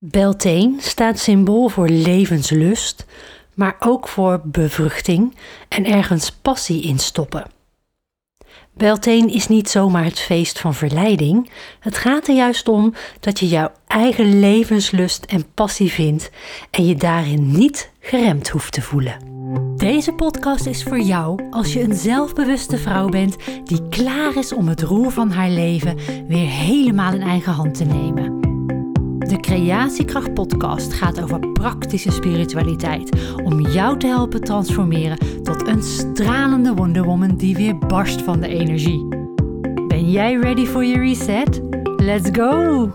Beltane staat symbool voor levenslust, maar ook voor bevruchting en ergens passie in stoppen. Beltane is niet zomaar het feest van verleiding. Het gaat er juist om dat je jouw eigen levenslust en passie vindt en je daarin niet geremd hoeft te voelen. Deze podcast is voor jou als je een zelfbewuste vrouw bent die klaar is om het roer van haar leven weer helemaal in eigen hand te nemen. De Creatiekracht Podcast gaat over praktische spiritualiteit om jou te helpen transformeren tot een stralende Wonder Woman die weer barst van de energie. Ben jij ready for your reset? Let's go!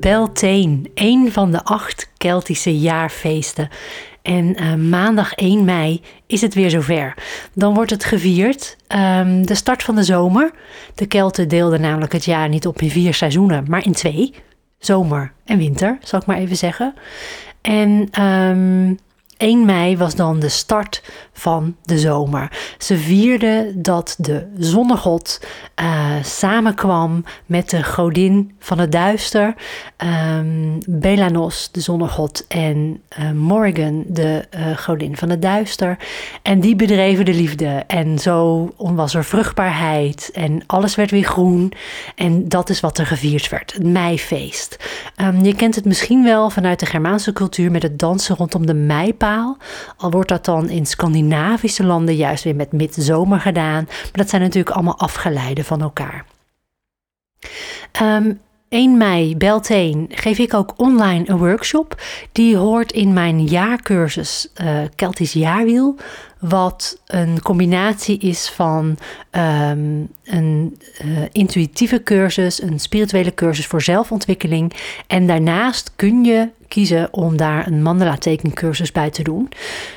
Beltane, een van de acht Keltische jaarfeesten. En uh, maandag 1 mei is het weer zover. Dan wordt het gevierd, um, de start van de zomer. De Kelten deelden namelijk het jaar niet op in vier seizoenen, maar in twee. Zomer en winter, zal ik maar even zeggen. En um, 1 mei was dan de start van de zomer. Ze vierden dat de zonnegod uh, samenkwam met de godin van het duister, um, Belanos, de zonnegod, en uh, Morrigan, de uh, godin van het duister. En die bedreven de liefde. En zo was er vruchtbaarheid en alles werd weer groen. En dat is wat er gevierd werd, het meifeest. Um, je kent het misschien wel vanuit de Germaanse cultuur met het dansen rondom de meipaal. Al wordt dat dan in Scandinavische landen juist weer met midzomer gedaan. Maar dat zijn natuurlijk allemaal afgeleiden van elkaar. Um, 1 mei, Beltane, geef ik ook online een workshop. Die hoort in mijn jaarcursus uh, Keltisch Jaarwiel. Wat een combinatie is van um, een uh, intuïtieve cursus, een spirituele cursus voor zelfontwikkeling. En daarnaast kun je kiezen om daar een mandala tekencursus bij te doen.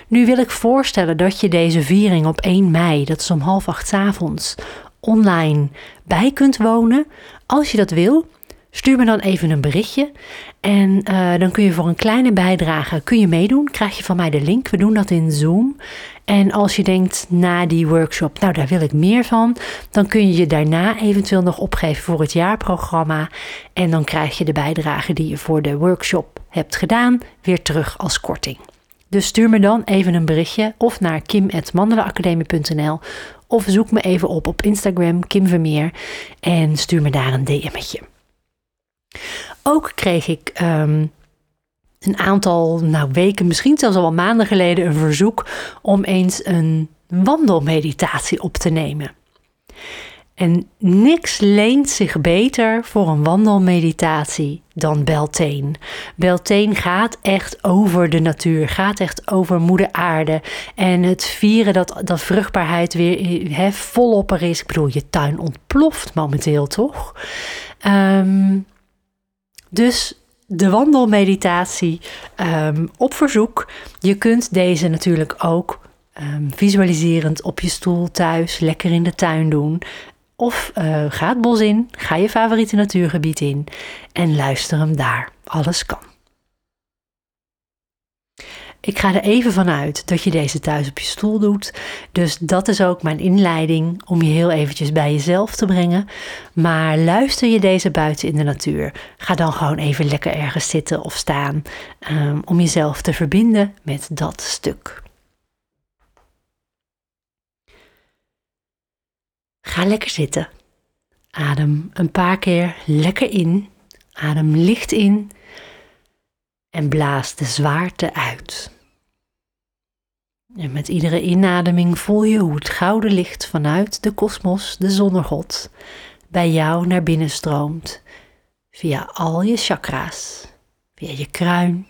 Nu wil ik voorstellen dat je deze viering op 1 mei, dat is om half acht avonds, online bij kunt wonen. Als je dat wil, Stuur me dan even een berichtje en uh, dan kun je voor een kleine bijdrage kun je meedoen. Krijg je van mij de link. We doen dat in Zoom. En als je denkt na die workshop, nou daar wil ik meer van, dan kun je je daarna eventueel nog opgeven voor het jaarprogramma. En dan krijg je de bijdrage die je voor de workshop hebt gedaan weer terug als korting. Dus stuur me dan even een berichtje of naar kim.mandelaacademie.nl of zoek me even op op Instagram Kim Vermeer en stuur me daar een DM'tje. Ook kreeg ik um, een aantal nou, weken, misschien zelfs al wel maanden geleden, een verzoek om eens een wandelmeditatie op te nemen. En niks leent zich beter voor een wandelmeditatie dan Beltane. Beltane gaat echt over de natuur, gaat echt over moeder aarde. En het vieren dat, dat vruchtbaarheid weer volop er is. Ik bedoel, je tuin ontploft momenteel, toch? Um, dus de wandelmeditatie um, op verzoek. Je kunt deze natuurlijk ook um, visualiserend op je stoel thuis, lekker in de tuin doen. Of uh, ga het bos in, ga je favoriete natuurgebied in en luister hem daar. Alles kan. Ik ga er even vanuit dat je deze thuis op je stoel doet. Dus dat is ook mijn inleiding om je heel eventjes bij jezelf te brengen. Maar luister je deze buiten in de natuur, ga dan gewoon even lekker ergens zitten of staan um, om jezelf te verbinden met dat stuk. Ga lekker zitten. Adem een paar keer lekker in. Adem licht in en blaas de zwaarte uit. En met iedere inademing voel je hoe het gouden licht vanuit de kosmos, de zonnegod, bij jou naar binnen stroomt, via al je chakra's, via je kruin.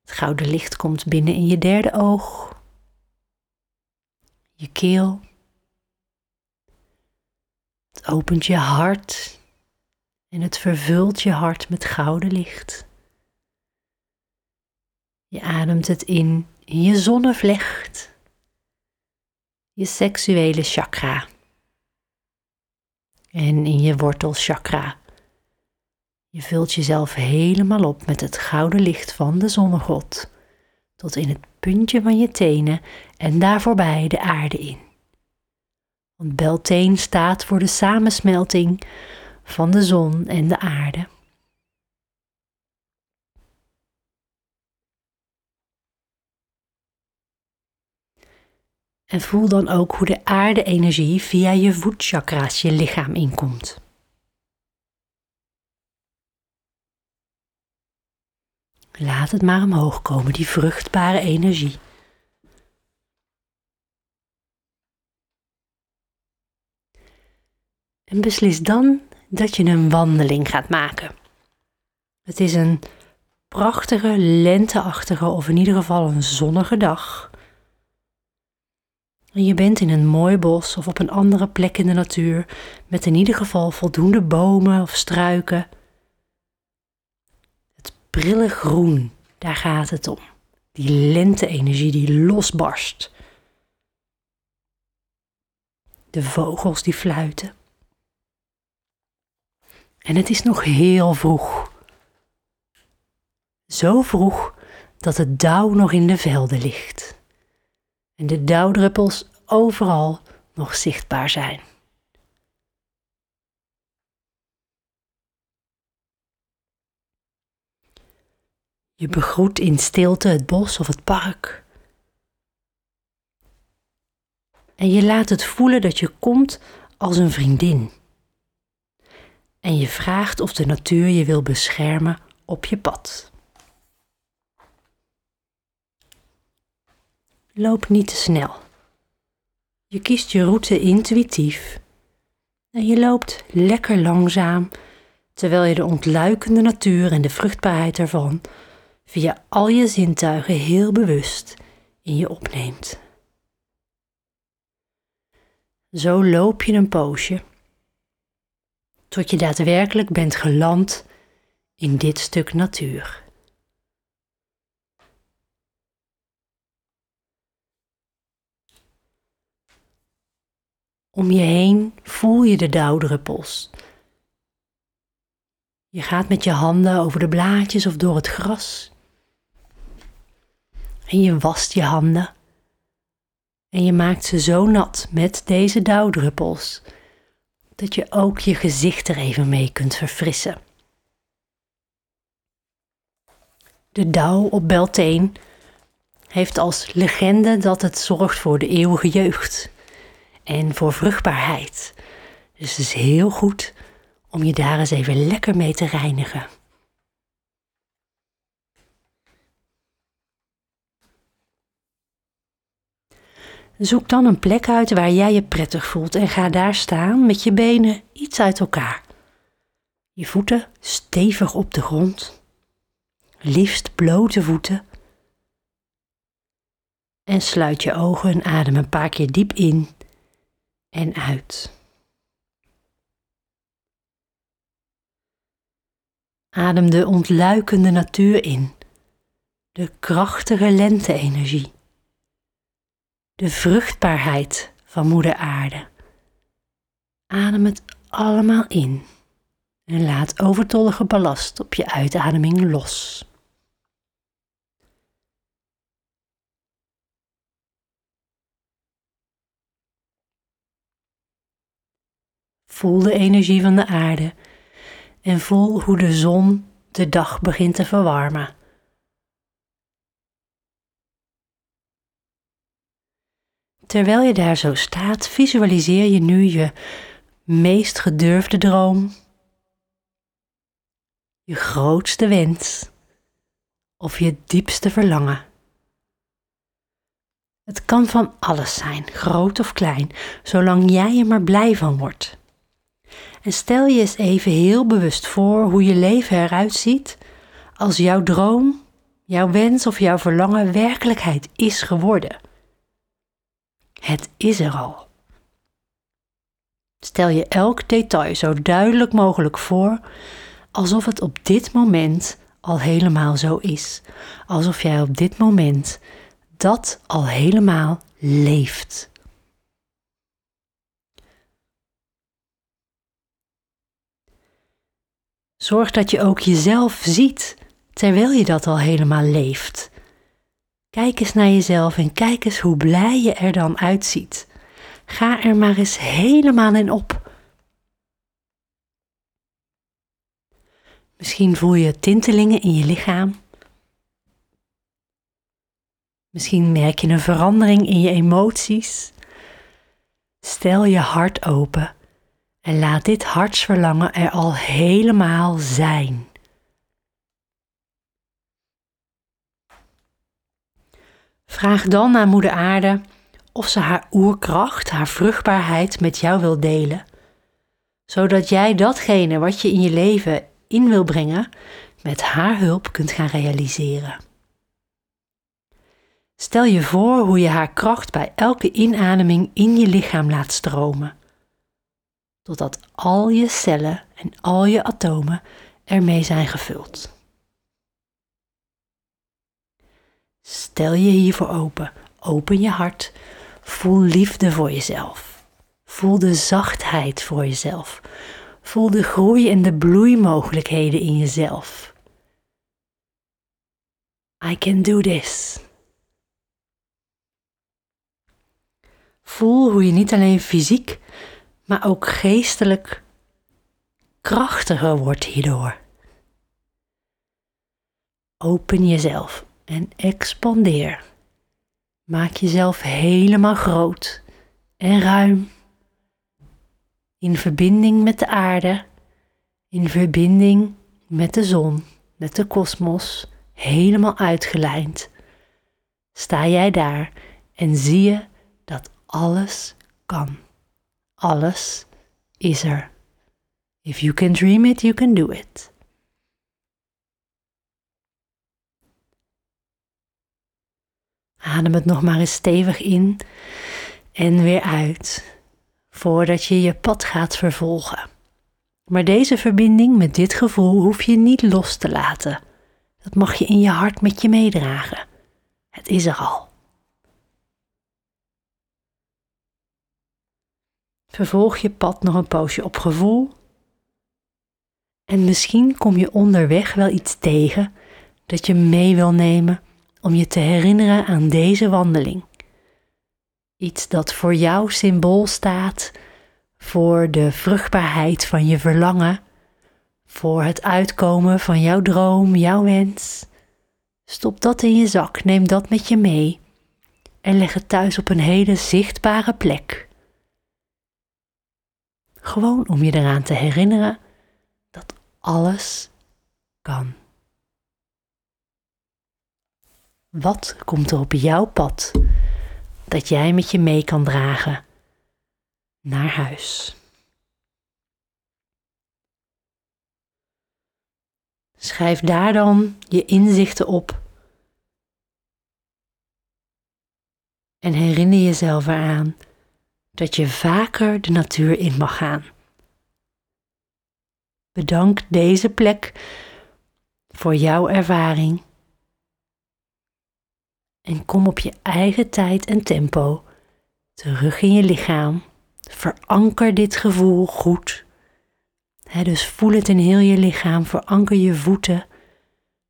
Het gouden licht komt binnen in je derde oog, je keel. Het opent je hart en het vervult je hart met gouden licht. Je ademt het in in je zonnevlecht, je seksuele chakra en in je wortelchakra. Je vult jezelf helemaal op met het gouden licht van de zonnegod, tot in het puntje van je tenen en daar voorbij de aarde in. Want Beltane staat voor de samensmelting van de zon en de aarde. En voel dan ook hoe de aarde-energie via je voetchakra's je lichaam inkomt. Laat het maar omhoog komen, die vruchtbare energie. En beslis dan dat je een wandeling gaat maken. Het is een prachtige, lenteachtige of in ieder geval een zonnige dag. En je bent in een mooi bos of op een andere plek in de natuur met in ieder geval voldoende bomen of struiken. Het prille groen, daar gaat het om. Die lente-energie die losbarst. De vogels die fluiten. En het is nog heel vroeg. Zo vroeg dat het dauw nog in de velden ligt. En de dauwdruppels overal nog zichtbaar zijn. Je begroet in stilte het bos of het park. En je laat het voelen dat je komt als een vriendin en je vraagt of de natuur je wil beschermen op je pad. Loop niet te snel. Je kiest je route intuïtief en je loopt lekker langzaam terwijl je de ontluikende natuur en de vruchtbaarheid ervan via al je zintuigen heel bewust in je opneemt. Zo loop je een poosje tot je daadwerkelijk bent geland in dit stuk natuur. Om je heen voel je de dauwdruppels. Je gaat met je handen over de blaadjes of door het gras. En je wast je handen. En je maakt ze zo nat met deze dauwdruppels dat je ook je gezicht er even mee kunt verfrissen. De dauw op Beltane heeft als legende dat het zorgt voor de eeuwige jeugd en voor vruchtbaarheid. Dus het is heel goed om je daar eens even lekker mee te reinigen. Zoek dan een plek uit waar jij je prettig voelt en ga daar staan met je benen iets uit elkaar. Je voeten stevig op de grond, liefst blote voeten. En sluit je ogen en adem een paar keer diep in en uit. Adem de ontluikende natuur in, de krachtige lente-energie de vruchtbaarheid van Moeder Aarde. Adem het allemaal in en laat overtollige ballast op je uitademing los. Voel de energie van de aarde en voel hoe de zon de dag begint te verwarmen. Terwijl je daar zo staat, visualiseer je nu je meest gedurfde droom, je grootste wens of je diepste verlangen. Het kan van alles zijn, groot of klein, zolang jij er maar blij van wordt. En stel je eens even heel bewust voor hoe je leven eruit ziet als jouw droom, jouw wens of jouw verlangen werkelijkheid is geworden. Het is er al. Stel je elk detail zo duidelijk mogelijk voor, alsof het op dit moment al helemaal zo is. Alsof jij op dit moment dat al helemaal leeft. Zorg dat je ook jezelf ziet terwijl je dat al helemaal leeft. Kijk eens naar jezelf en kijk eens hoe blij je er dan uitziet. Ga er maar eens helemaal in op. Misschien voel je tintelingen in je lichaam. Misschien merk je een verandering in je emoties. Stel je hart open en laat dit hartsverlangen er al helemaal zijn. Vraag dan aan Moeder Aarde of ze haar oerkracht, haar vruchtbaarheid met jou wil delen, zodat jij datgene wat je in je leven in wil brengen, met haar hulp kunt gaan realiseren. Stel je voor hoe je haar kracht bij elke inademing in je lichaam laat stromen, totdat al je cellen en al je atomen ermee zijn gevuld. Stel je hiervoor open, open je hart, voel liefde voor jezelf. Voel de zachtheid voor jezelf. Voel de groei en de bloeimogelijkheden in jezelf. I can do this. Voel hoe je niet alleen fysiek, maar ook geestelijk krachtiger wordt hierdoor. Open jezelf en expandeer. Maak jezelf helemaal groot en ruim. In verbinding met de aarde, in verbinding met de zon, met de kosmos, helemaal uitgelijnd. Sta jij daar en zie je dat alles kan. Alles is er. If you can dream it, you can do it. Adem het nog maar eens stevig in en weer uit, voordat je je pad gaat vervolgen. Maar deze verbinding met dit gevoel hoef je niet los te laten. Dat mag je in je hart met je meedragen. Het is er al. Vervolg je pad nog een poosje op gevoel. En misschien kom je onderweg wel iets tegen dat je mee wil nemen om je te herinneren aan deze wandeling. Iets dat voor jou symbool staat voor de vruchtbaarheid van je verlangen, voor het uitkomen van jouw droom, jouw wens. Stop dat in je zak, neem dat met je mee en leg het thuis op een hele zichtbare plek. Gewoon om je eraan te herinneren dat alles kan. Wat komt er op jouw pad dat jij met je mee kan dragen naar huis? Schrijf daar dan je inzichten op. En herinner jezelf eraan dat je vaker de natuur in mag gaan. Bedank deze plek voor jouw ervaring en kom op je eigen tijd en tempo terug in je lichaam. Veranker dit gevoel goed. dus voel het in heel je lichaam. Veranker je voeten.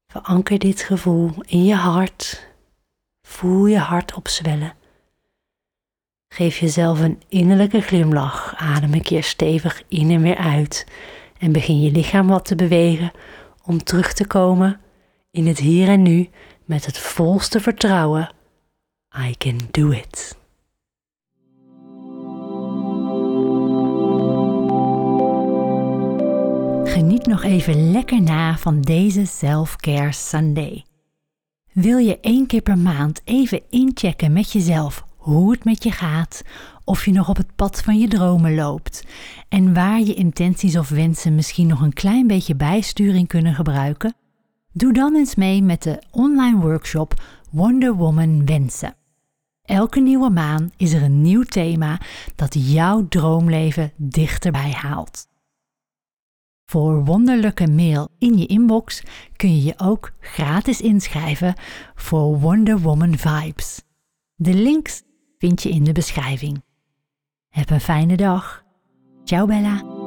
Veranker dit gevoel in je hart. Voel je hart opzwellen. Geef jezelf een innerlijke glimlach. Adem een keer stevig in en weer uit. En begin je lichaam wat te bewegen om terug te komen in het hier en nu met het volste vertrouwen. I can do it. Geniet nog even lekker na van deze Self-Care Sunday. Wil je één keer per maand even inchecken met jezelf hoe het met je gaat, of je nog op het pad van je dromen loopt en waar je intenties of wensen misschien nog een klein beetje bijsturing kunnen gebruiken? Doe dan eens mee met de online workshop Wonder Woman Wensen. Elke nieuwe maan is er een nieuw thema dat jouw droomleven dichterbij haalt. Voor wonderlijke mail in je inbox kun je je ook gratis inschrijven voor Wonder Woman Vibes. De links vind je in de beschrijving. Heb een fijne dag. Ciao Bella.